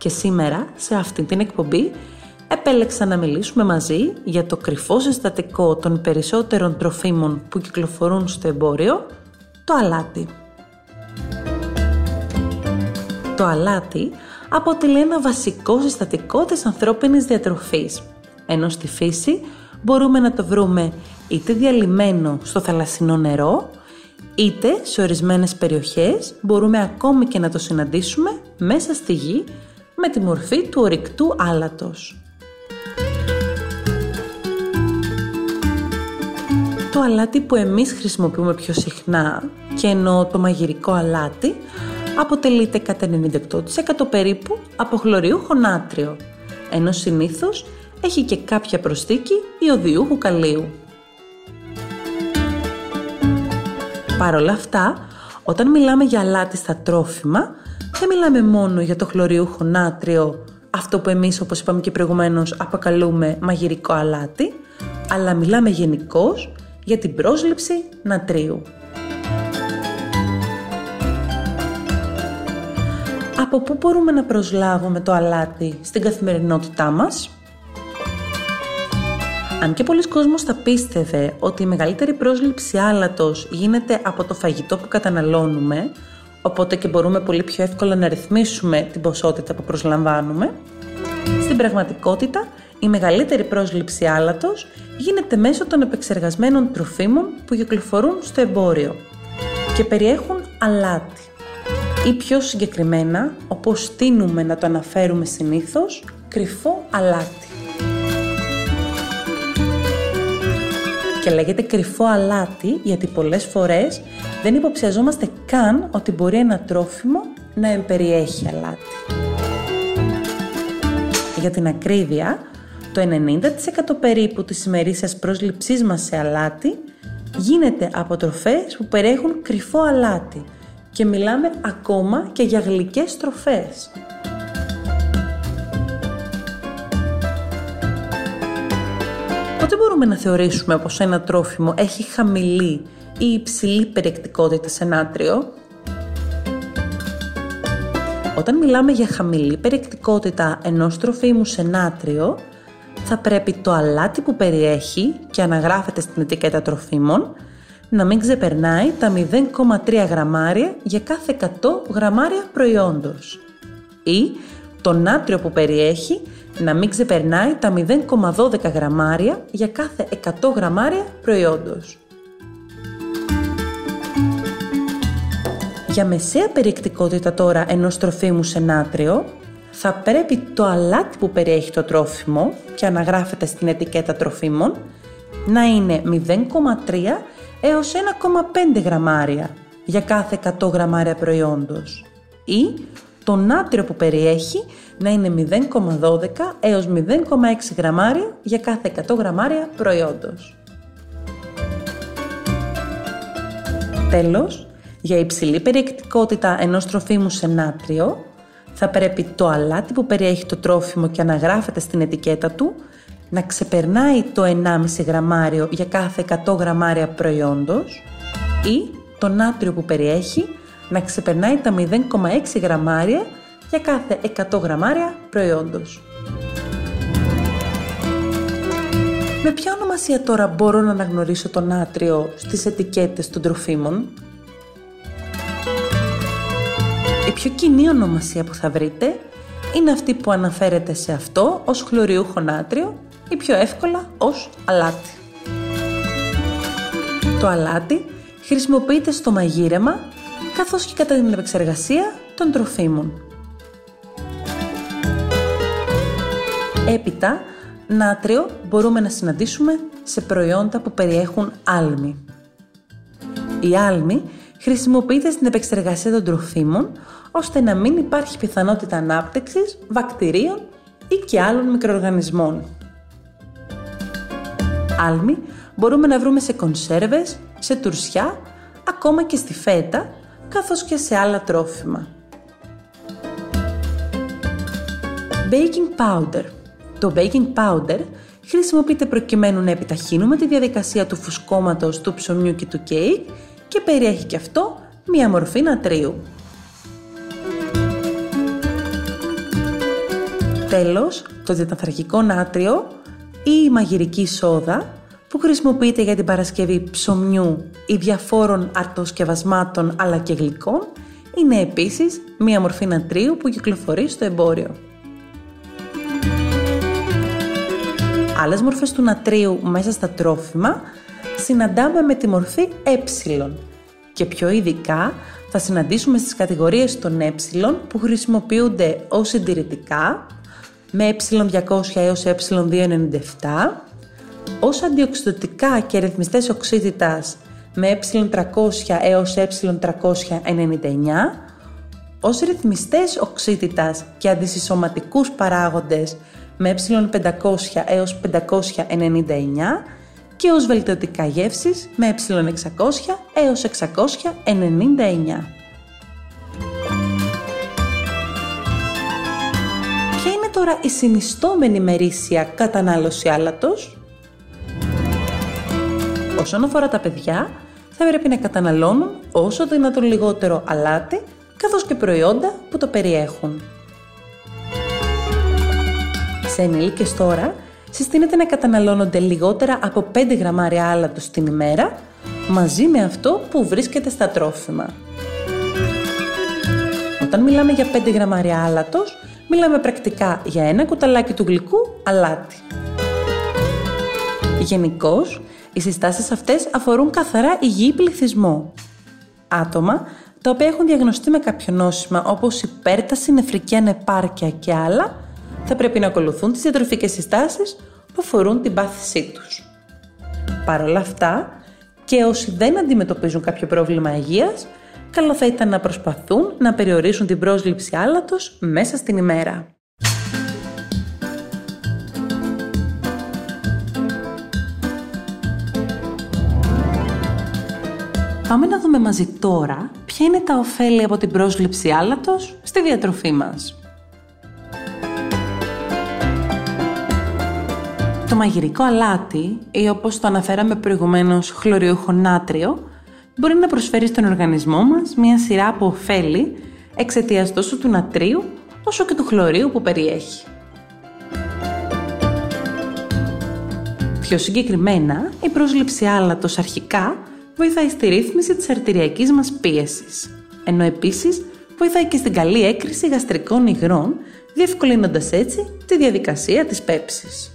και σήμερα σε αυτή την εκπομπή επέλεξα να μιλήσουμε μαζί για το κρυφό συστατικό των περισσότερων τροφίμων που κυκλοφορούν στο εμπόριο, το αλάτι. Το αλάτι αποτελεί ένα βασικό συστατικό της ανθρώπινης διατροφής, ενώ στη φύση μπορούμε να το βρούμε είτε διαλυμένο στο θαλασσινό νερό, είτε σε ορισμένες περιοχές μπορούμε ακόμη και να το συναντήσουμε μέσα στη γη με τη μορφή του ορυκτού άλατος. Το αλάτι που εμείς χρησιμοποιούμε πιο συχνά και ενώ το μαγειρικό αλάτι αποτελείται κατά 98% περίπου από χλωριούχο νάτριο, ενώ συνήθως έχει και κάποια προστίκη ιωδιούχου καλίου. Παρ' όλα αυτά, όταν μιλάμε για αλάτι στα τρόφιμα, δεν μιλάμε μόνο για το χλωριούχο νάτριο, αυτό που εμείς όπως είπαμε και προηγουμένως αποκαλούμε μαγειρικό αλάτι, αλλά μιλάμε γενικώς για την πρόσληψη νατρίου. Από πού μπορούμε να προσλάβουμε το αλάτι στην καθημερινότητά μας; Αν και πολλοί κόσμος θα πίστευε ότι η μεγαλύτερη πρόσληψη άλατος γίνεται από το φαγητό που καταναλώνουμε, οπότε και μπορούμε πολύ πιο εύκολα να ρυθμίσουμε την ποσότητα που προσλαμβάνουμε, στην πραγματικότητα η μεγαλύτερη πρόσληψη άλατος γίνεται μέσω των επεξεργασμένων τροφίμων που κυκλοφορούν στο εμπόριο και περιέχουν αλάτι ή πιο συγκεκριμένα, όπως τίνουμε να το αναφέρουμε συνήθως, κρυφό αλάτι. Και λέγεται κρυφό αλάτι γιατί πολλές φορές δεν υποψιαζόμαστε καν ότι μπορεί ένα τρόφιμο να εμπεριέχει αλάτι. Για την ακρίβεια, το 90% περίπου της ημερήσιας πρόσληψής μας σε αλάτι γίνεται από τροφές που περιέχουν κρυφό αλάτι και μιλάμε ακόμα και για γλυκές τροφές. Πότε μπορούμε να θεωρήσουμε πως ένα τρόφιμο έχει χαμηλή ή υψηλή περιεκτικότητα σε νάτριο. Όταν μιλάμε για χαμηλή περιεκτικότητα ενός τροφίμου σε νάτριο, θα πρέπει το αλάτι που περιέχει και αναγράφεται στην ετικέτα τροφίμων να μην ξεπερνάει τα 0,3 γραμμάρια για κάθε 100 γραμμάρια προϊόντος ή το νάτριο που περιέχει να μην ξεπερνάει τα 0,12 γραμμάρια για κάθε 100 γραμμάρια προϊόντος. Για μεσαία περιεκτικότητα τώρα ενός τροφίμου σε νάτριο, θα πρέπει το αλάτι που περιέχει το τρόφιμο και αναγράφεται στην ετικέτα τροφίμων να είναι 0,3 έως 1,5 γραμμάρια για κάθε 100 γραμμάρια προϊόντος ή το νάτριο που περιέχει να είναι 0,12 έως 0,6 γραμμάρια για κάθε 100 γραμμάρια προϊόντος. Τέλος, για υψηλή περιεκτικότητα ενός τροφίμου σε νάτριο, θα πρέπει το αλάτι που περιέχει το τρόφιμο και αναγράφεται στην ετικέτα του να ξεπερνάει το 1,5 γραμμάριο για κάθε 100 γραμμάρια προϊόντος ή το νάτριο που περιέχει να ξεπερνάει τα 0,6 γραμμάρια για κάθε 100 γραμμάρια προϊόντος. Με ποια ονομασία τώρα μπορώ να αναγνωρίσω το νάτριο στις ετικέτες των τροφίμων; Η πιο κοινή ονομασία που θα βρείτε είναι αυτή που αναφέρεται σε αυτό ως χλωριούχο νάτριο ή πιο εύκολα ως αλάτι. Το αλάτι χρησιμοποιείται στο μαγείρεμα καθώς και κατά την επεξεργασία των τροφίμων. Έπειτα, νάτριο μπορούμε να συναντήσουμε σε προϊόντα που περιέχουν άλμη. Η άλμη χρησιμοποιείται στην επεξεργασία των τροφίμων, ώστε να μην υπάρχει πιθανότητα ανάπτυξης βακτηρίων ή και άλλων μικροοργανισμών. Άλμη μπορούμε να βρούμε σε κονσέρβες, σε τουρσιά, ακόμα και στη φέτα, καθώς και σε άλλα τρόφιμα. Baking powder. Το baking powder χρησιμοποιείται προκειμένου να επιταχύνουμε τη διαδικασία του φουσκώματος του ψωμιού και του κέικ και περιέχει και αυτό μία μορφή νατρίου. Τέλος, το διαταθρακικό νάτριο ή η μαγειρική σόδα που χρησιμοποιείται για την παρασκευή ψωμιού ή διαφόρων αρτοσκευασμάτων αλλά και γλυκών είναι επίσης μία μορφή νατρίου που κυκλοφορεί στο εμπόριο. Άλλες μορφές του νατρίου μέσα στα τρόφιμα συναντάμε με τη μορφή ε και πιο ειδικά θα συναντήσουμε στις κατηγορίες των ε που χρησιμοποιούνται ως συντηρητικά με ε200 έως ε297, ως αντιοξυδοτικά και ρυθμιστές οξύτητας με ε300 έως ε399, ως ρυθμιστές οξύτητας και αντισυσσωματικούς παράγοντες με ε500 έως 599 και ως βελτιωτικά γεύσεις με ε600 έως 699. Ποια είναι τώρα η συνιστόμενη μερίσια κατανάλωση άλατος; Όσον αφορά τα παιδιά, θα πρέπει να καταναλώνουν όσο δυνατόν λιγότερο αλάτι, καθώς και προϊόντα που το περιέχουν. Σε ενήλικες τώρα, συστήνεται να καταναλώνονται λιγότερα από 5 γραμμάρια άλατος την ημέρα, μαζί με αυτό που βρίσκεται στα τρόφιμα. Όταν μιλάμε για 5 γραμμάρια άλατος, μιλάμε πρακτικά για ένα κουταλάκι του γλυκού αλάτι. Γενικώς, οι συστάσεις αυτές αφορούν καθαρά υγιή πληθυσμό. Άτομα τα οποία έχουν διαγνωστεί με κάποιο νόσημα όπως υπέρταση, νεφρική ανεπάρκεια και άλλα, θα πρέπει να ακολουθούν τις διατροφικές συστάσεις που αφορούν την πάθησή τους. Παρ' όλα αυτά, και όσοι δεν αντιμετωπίζουν κάποιο πρόβλημα υγείας, καλό θα ήταν να προσπαθούν να περιορίσουν την πρόσληψη άλατος μέσα στην ημέρα. Πάμε να δούμε μαζί τώρα ποια είναι τα ωφέλη από την πρόσληψη άλατος στη διατροφή μας. Το μαγειρικό αλάτι ή όπως το αναφέραμε προηγουμένως χλωριούχο νάτριο μπορεί να προσφέρει στον οργανισμό μας μια σειρά από ωφέλη εξαιτίας τόσο του νατρίου όσο και του χλωρίου που περιέχει. Πιο συγκεκριμένα, η πρόσληψη άλατος αρχικά βοηθάει στη ρύθμιση της αρτηριακής μας πίεσης, ενώ επίσης βοηθάει και στην καλή έκρηση γαστρικών υγρών, διευκολύνοντας έτσι τη διαδικασία της πέψης.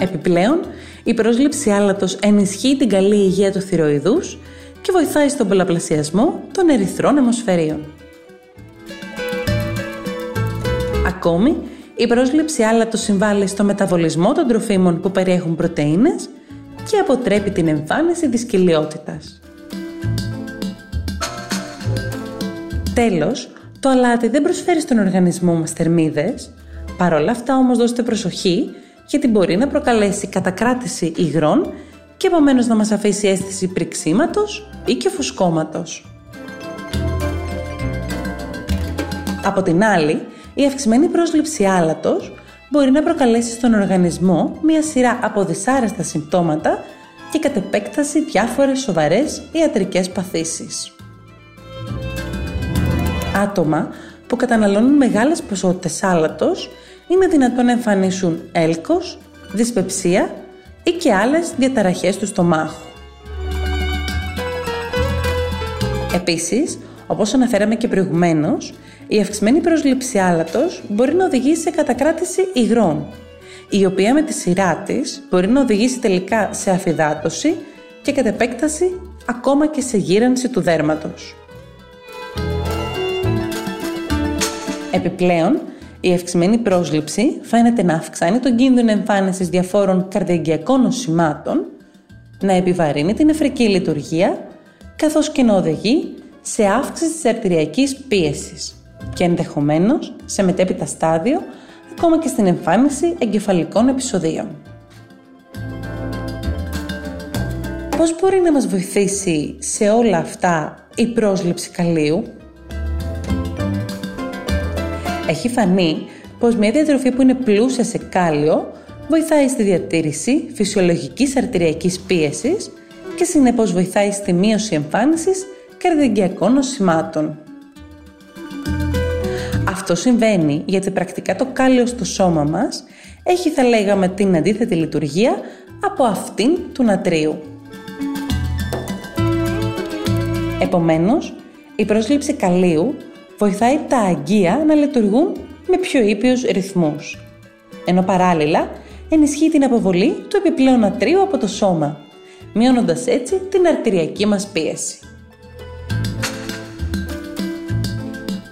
Επιπλέον, η πρόσληψη άλατος ενισχύει την καλή υγεία του θηροειδούς και βοηθάει στον πολλαπλασιασμό των ερυθρών αιμοσφαιρίων. Ακόμη, η πρόσληψη άλατος συμβάλλει στο μεταβολισμό των τροφίμων που περιέχουν πρωτεΐνες και αποτρέπει την εμφάνιση δυσκυλιότητας. Τέλος, το αλάτι δεν προσφέρει στον οργανισμό μας θερμίδες, παρόλα αυτά όμως δώστε προσοχή γιατί μπορεί να προκαλέσει κατακράτηση υγρών και επομένως να μας αφήσει αίσθηση πριξίματος ή και φουσκώματος. Από την άλλη, η αυξημένη πρόσληψη άλατος μπορεί να προκαλέσει στον οργανισμό μία σειρά από δυσάρεστα συμπτώματα και κατ' επέκταση διάφορες σοβαρές ιατρικές παθήσεις. Άτομα που καταναλώνουν μεγάλες ποσότητες άλατος είναι δυνατόν να εμφανίσουν έλκος, δυσπεψία ή και άλλες διαταραχές του στομάχου. Επίσης, όπως αναφέραμε και προηγουμένως, η αυξημένη προσλήψη άλατος μπορεί να οδηγήσει σε κατακράτηση υγρών, η οποία με τη σειρά της μπορεί να οδηγήσει τελικά σε αφυδάτωση και κατ' επέκταση ακόμα και σε γύρανση του δέρματος. Επιπλέον, η αυξημένη πρόσληψη φαίνεται να αυξάνει τον κίνδυνο εμφάνισης διαφόρων καρδιαγγειακών νοσημάτων, να επιβαρύνει την νεφρική λειτουργία, καθώς και να οδηγεί σε αύξηση της αρτηριακής πίεσης και ενδεχομένως σε μετέπειτα στάδιο ακόμα και στην εμφάνιση εγκεφαλικών επεισοδίων. Πώς μπορεί να μας βοηθήσει σε όλα αυτά η πρόσληψη καλίου; Έχει φανεί πως μια διατροφή που είναι πλούσια σε κάλιο βοηθάει στη διατήρηση φυσιολογικής αρτηριακής πίεσης και συνεπώς βοηθάει στη μείωση εμφάνισης καρδιαγκιακών νοσημάτων. Αυτό συμβαίνει γιατί πρακτικά το κάλιο στο σώμα μας έχει θα λέγαμε την αντίθετη λειτουργία από αυτήν του νατρίου. Επομένως, η πρόσληψη καλίου βοηθάει τα αγκία να λειτουργούν με πιο ήπιους ρυθμούς, ενώ παράλληλα ενισχύει την αποβολή του επιπλέον νατρίου από το σώμα, μειώνοντας έτσι την αρτηριακή μας πίεση.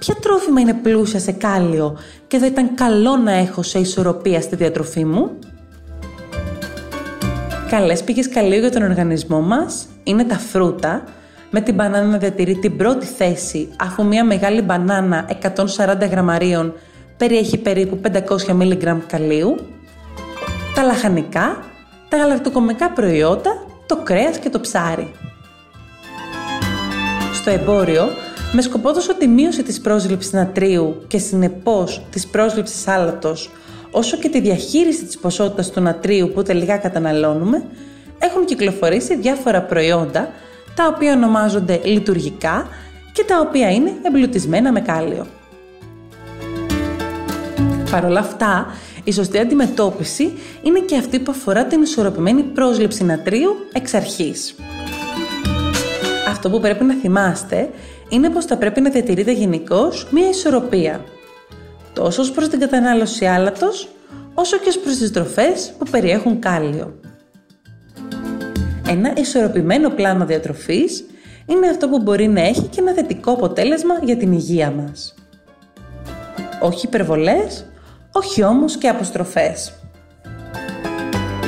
Ποια τρόφιμα είναι πλούσια σε κάλιο και θα ήταν καλό να έχω σε ισορροπία στη διατροφή μου; Καλές πηγές καλίου για τον οργανισμό μας είναι τα φρούτα, με την μπανάνα να διατηρεί την πρώτη θέση αφού μια μεγάλη μπανάνα 140 γραμμαρίων περιέχει περίπου 500 μιλιγκράμμ καλίου, τα λαχανικά, τα γαλακτοκομικά προϊόντα, το κρέας και το ψάρι. Στο εμπόριο, με σκοπό τόσο τη μείωση της πρόσληψης νατρίου και συνεπώς της πρόσληψης άλατος, όσο και τη διαχείριση της ποσότητας του νατρίου που τελικά καταναλώνουμε, έχουν κυκλοφορήσει διάφορα προϊόντα τα οποία ονομάζονται λειτουργικά και τα οποία είναι εμπλουτισμένα με κάλιο. Παρ' όλα αυτά, η σωστή αντιμετώπιση είναι και αυτή που αφορά την ισορροπημένη πρόσληψη νατρίου εξ αρχής. Αυτό που πρέπει να θυμάστε είναι πως θα πρέπει να διατηρείτε γενικώς μία ισορροπία, τόσο ως προς την κατανάλωση άλατος, όσο και ως προς τις τροφές που περιέχουν κάλιο. Ένα ισορροπημένο πλάνο διατροφής είναι αυτό που μπορεί να έχει και ένα θετικό αποτέλεσμα για την υγεία μας. Όχι υπερβολές, όχι όμως και αποστροφές.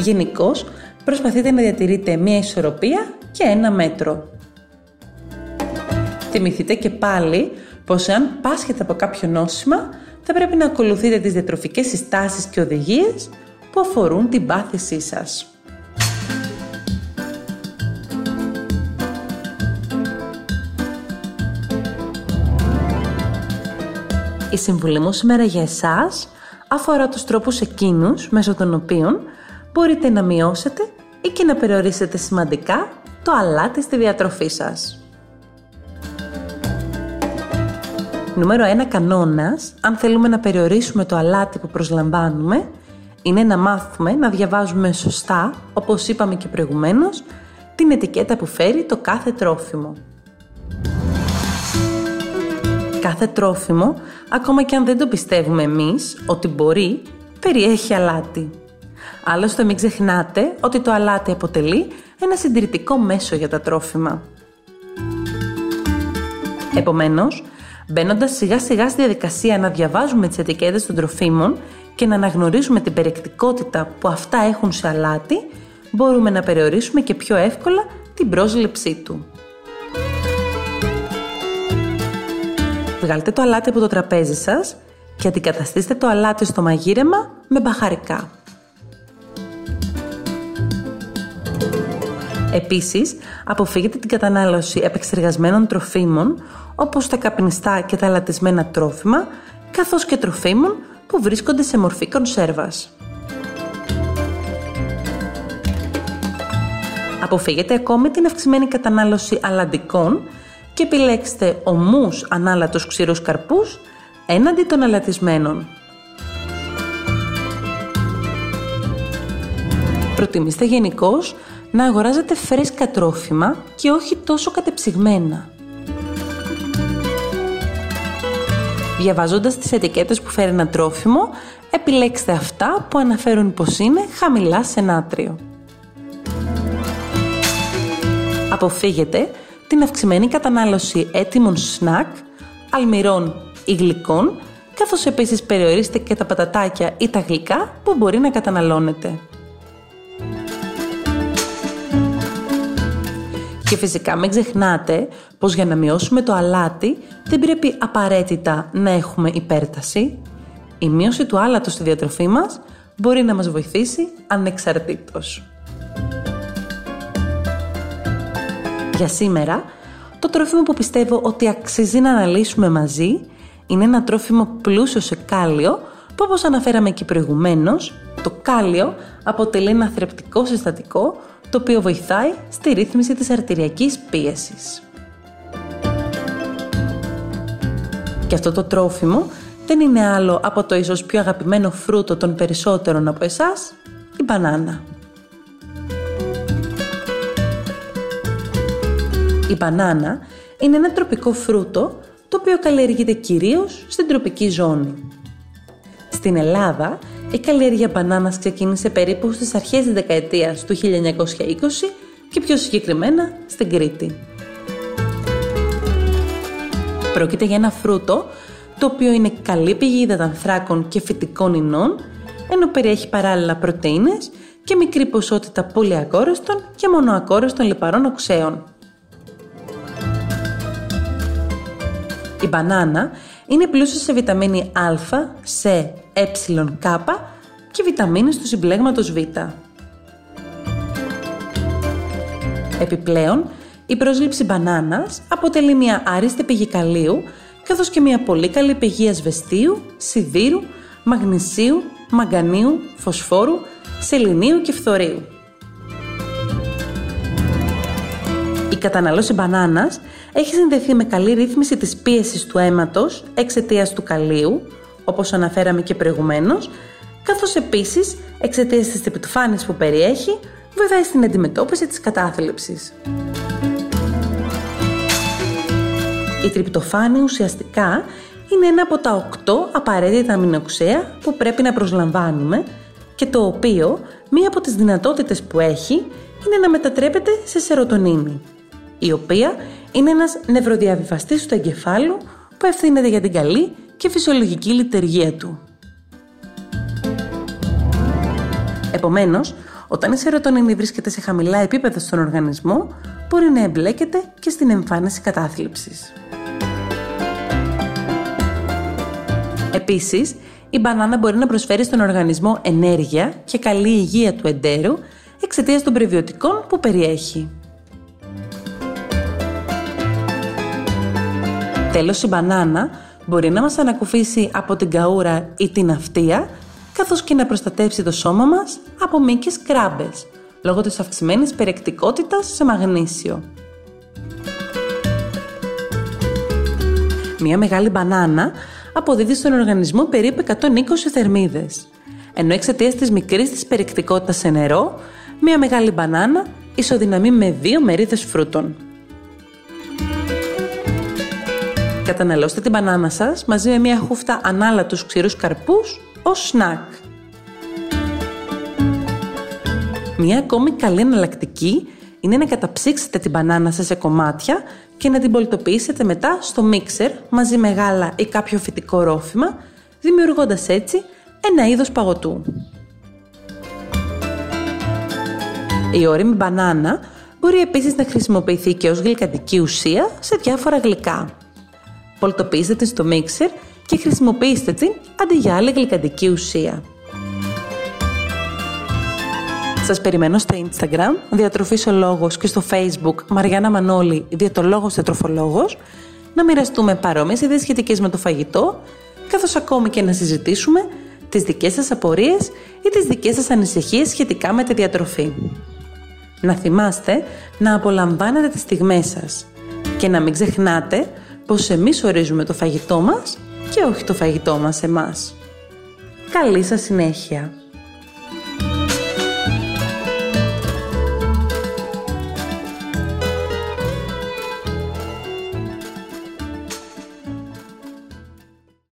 Γενικώς, προσπαθείτε να διατηρείτε μία ισορροπία και ένα μέτρο. Θυμηθείτε και πάλι πως αν πάσχετε από κάποιο νόσημα, θα πρέπει να ακολουθείτε τις διατροφικές συστάσεις και οδηγίες που αφορούν την πάθησή σας. Η συμβουλή μου σήμερα για εσάς αφορά τους τρόπους εκείνους μέσω των οποίων μπορείτε να μειώσετε ή και να περιορίσετε σημαντικά το αλάτι στη διατροφή σας. Νούμερο 1 κανόνας, αν θέλουμε να περιορίσουμε το αλάτι που προσλαμβάνουμε, είναι να μάθουμε να διαβάζουμε σωστά, όπως είπαμε και προηγουμένως, την ετικέτα που φέρει το κάθε τρόφιμο. Κάθε τρόφιμο, ακόμα και αν δεν το πιστεύουμε εμείς ότι μπορεί, περιέχει αλάτι. Άλλωστε μην ξεχνάτε ότι το αλάτι αποτελεί ένα συντηρητικό μέσο για τα τρόφιμα. Επομένως, μπαίνοντας σιγά σιγά στη διαδικασία να διαβάζουμε τις ετικέτες των τροφίμων και να αναγνωρίζουμε την περιεκτικότητα που αυτά έχουν σε αλάτι, μπορούμε να περιορίσουμε και πιο εύκολα την πρόσληψή του. Βγάλτε το αλάτι από το τραπέζι σας και αντικαταστήστε το αλάτι στο μαγείρεμα με μπαχαρικά. Επίσης, αποφύγετε την κατανάλωση επεξεργασμένων τροφίμων όπως τα καπνιστά και τα λατισμένα τρόφιμα, καθώς και τροφίμων που βρίσκονται σε μορφή κονσέρβας. Αποφύγετε ακόμη την αυξημένη κατανάλωση αλαντικών και επιλέξτε ομούς ανάλατος ξηρούς καρπούς έναντι των αλατισμένων. Προτιμήστε γενικώς να αγοράζετε φρέσκα τρόφιμα και όχι τόσο κατεψυγμένα. Διαβάζοντας τις ετικέτες που φέρει ένα τρόφιμο, επιλέξτε αυτά που αναφέρουν πως είναι χαμηλά σε νάτριο. Αποφύγετε την αυξημένη κατανάλωση έτοιμων σνακ, αλμυρών ή γλυκών, καθώς επίσης περιορίστε και τα πατατάκια ή τα γλυκά που μπορεί να καταναλώνετε. Και φυσικά μην ξεχνάτε πως για να μειώσουμε το αλάτι δεν πρέπει απαραίτητα να έχουμε υπέρταση. Η μείωση του άλατος στη διατροφή μας μπορεί να μας βοηθήσει ανεξαρτήτως. Για σήμερα, το τρόφιμο που πιστεύω ότι αξίζει να αναλύσουμε μαζί είναι ένα τρόφιμο πλούσιο σε κάλιο που όπως αναφέραμε και προηγουμένως, το κάλιο αποτελεί ένα θρεπτικό συστατικό το οποίο βοηθάει στη ρύθμιση της αρτηριακής πίεσης. Και αυτό το τρόφιμο δεν είναι άλλο από το ίσως πιο αγαπημένο φρούτο των περισσότερων από εσάς, η μπανάνα. Η μπανάνα είναι ένα τροπικό φρούτο το οποίο καλλιεργείται κυρίως στην τροπική ζώνη. Στην Ελλάδα, η καλλιέργεια μπανάνας ξεκίνησε περίπου στις αρχές της δεκαετίας του 1920 και πιο συγκεκριμένα στην Κρήτη. Πρόκειται για ένα φρούτο το οποίο είναι καλή πηγή υδατανθράκων και φυτικών ινών, ενώ περιέχει παράλληλα πρωτεΐνες και μικρή ποσότητα πολυακόρεστων και μονοακόρεστων λιπαρών οξέων. Η μπανάνα είναι πλούσια σε βιταμίνη Α, C, Ε, K και βιταμίνες του συμπλέγματος Β. Επιπλέον, η πρόσληψη μπανάνας αποτελεί μια άριστη πηγή καλίου καθώς και μια πολύ καλή πηγή ασβεστίου, σιδήρου, μαγνησίου, μαγκανίου, φωσφόρου, σεληνίου και φθορίου. Η κατανάλωση μπανάνας έχει συνδεθεί με καλή ρύθμιση της πίεσης του αίματος εξαιτίας του καλίου, όπως αναφέραμε και προηγουμένως, καθώς επίσης εξαιτίας της τριπτοφάνης που περιέχει, βοηθάει στην αντιμετώπιση της κατάθλιψης. Η τριπτοφάνη ουσιαστικά είναι ένα από τα 8 απαραίτητα αμινοξέα που πρέπει να προσλαμβάνουμε και το οποίο μία από τις δυνατότητες που έχει είναι να μετατρέπεται σε σερωτονίνη, η οποία είναι ένας νευροδιαβιβαστής του εγκεφάλου που ευθύνεται για την καλή και φυσιολογική λειτουργία του. Επομένως, όταν η σερωτονίνη βρίσκεται σε χαμηλά επίπεδα στον οργανισμό, μπορεί να εμπλέκεται και στην εμφάνιση κατάθλιψης. Επίσης, η μπανάνα μπορεί να προσφέρει στον οργανισμό ενέργεια και καλή υγεία του εντέρου εξαιτίας των πρεβιωτικών που περιέχει. Τέλος, η μπανάνα μπορεί να μας ανακουφίσει από την καούρα ή την αυτεία, καθώς και να προστατεύσει το σώμα μας από μήκες κράμπες, λόγω της αυξημένης περιεκτικότητας σε μαγνήσιο. Μια μεγάλη μπανάνα αποδίδει στον οργανισμό περίπου 120 θερμίδες, ενώ εξαιτίας της μικρής της περιεκτικότητας σε νερό, μια μεγάλη μπανάνα ισοδυναμεί με δύο μερίδες φρούτων. Καταναλώστε την μπανάνα σας μαζί με μια χούφτα ανάλατους ξηρούς καρπούς ως σνακ. Μια ακόμη καλή εναλλακτική είναι να καταψύξετε την μπανάνα σας σε κομμάτια και να την πολιτοποιήσετε μετά στο μίξερ μαζί με γάλα ή κάποιο φυτικό ρόφημα, δημιουργώντας έτσι ένα είδος παγωτού. Η όρημη μπανάνα μπορεί επίσης να χρησιμοποιηθεί και ως γλυκαντική ουσία σε διάφορα γλυκά. Πολτοποιήστε την στο μίξερ και χρησιμοποιήστε την αντί για άλλη γλυκαντική ουσία. Σας περιμένω στο Instagram, Διατροφής ο Λόγος και στο Facebook Μαριάννα Μανώλη, Διατολόγος Τετροφολόγος, να μοιραστούμε παρόμοιες ιδέες σχετικές με το φαγητό, καθώς ακόμη και να συζητήσουμε τις δικές σας απορίες ή τις δικές σας ανησυχίες σχετικά με τη διατροφή. Να θυμάστε να απολαμβάνετε τις στιγμές σας και να μην ξεχνάτε πως εμείς ορίζουμε το φαγητό μας και όχι το φαγητό μας εμάς. Καλή σας συνέχεια!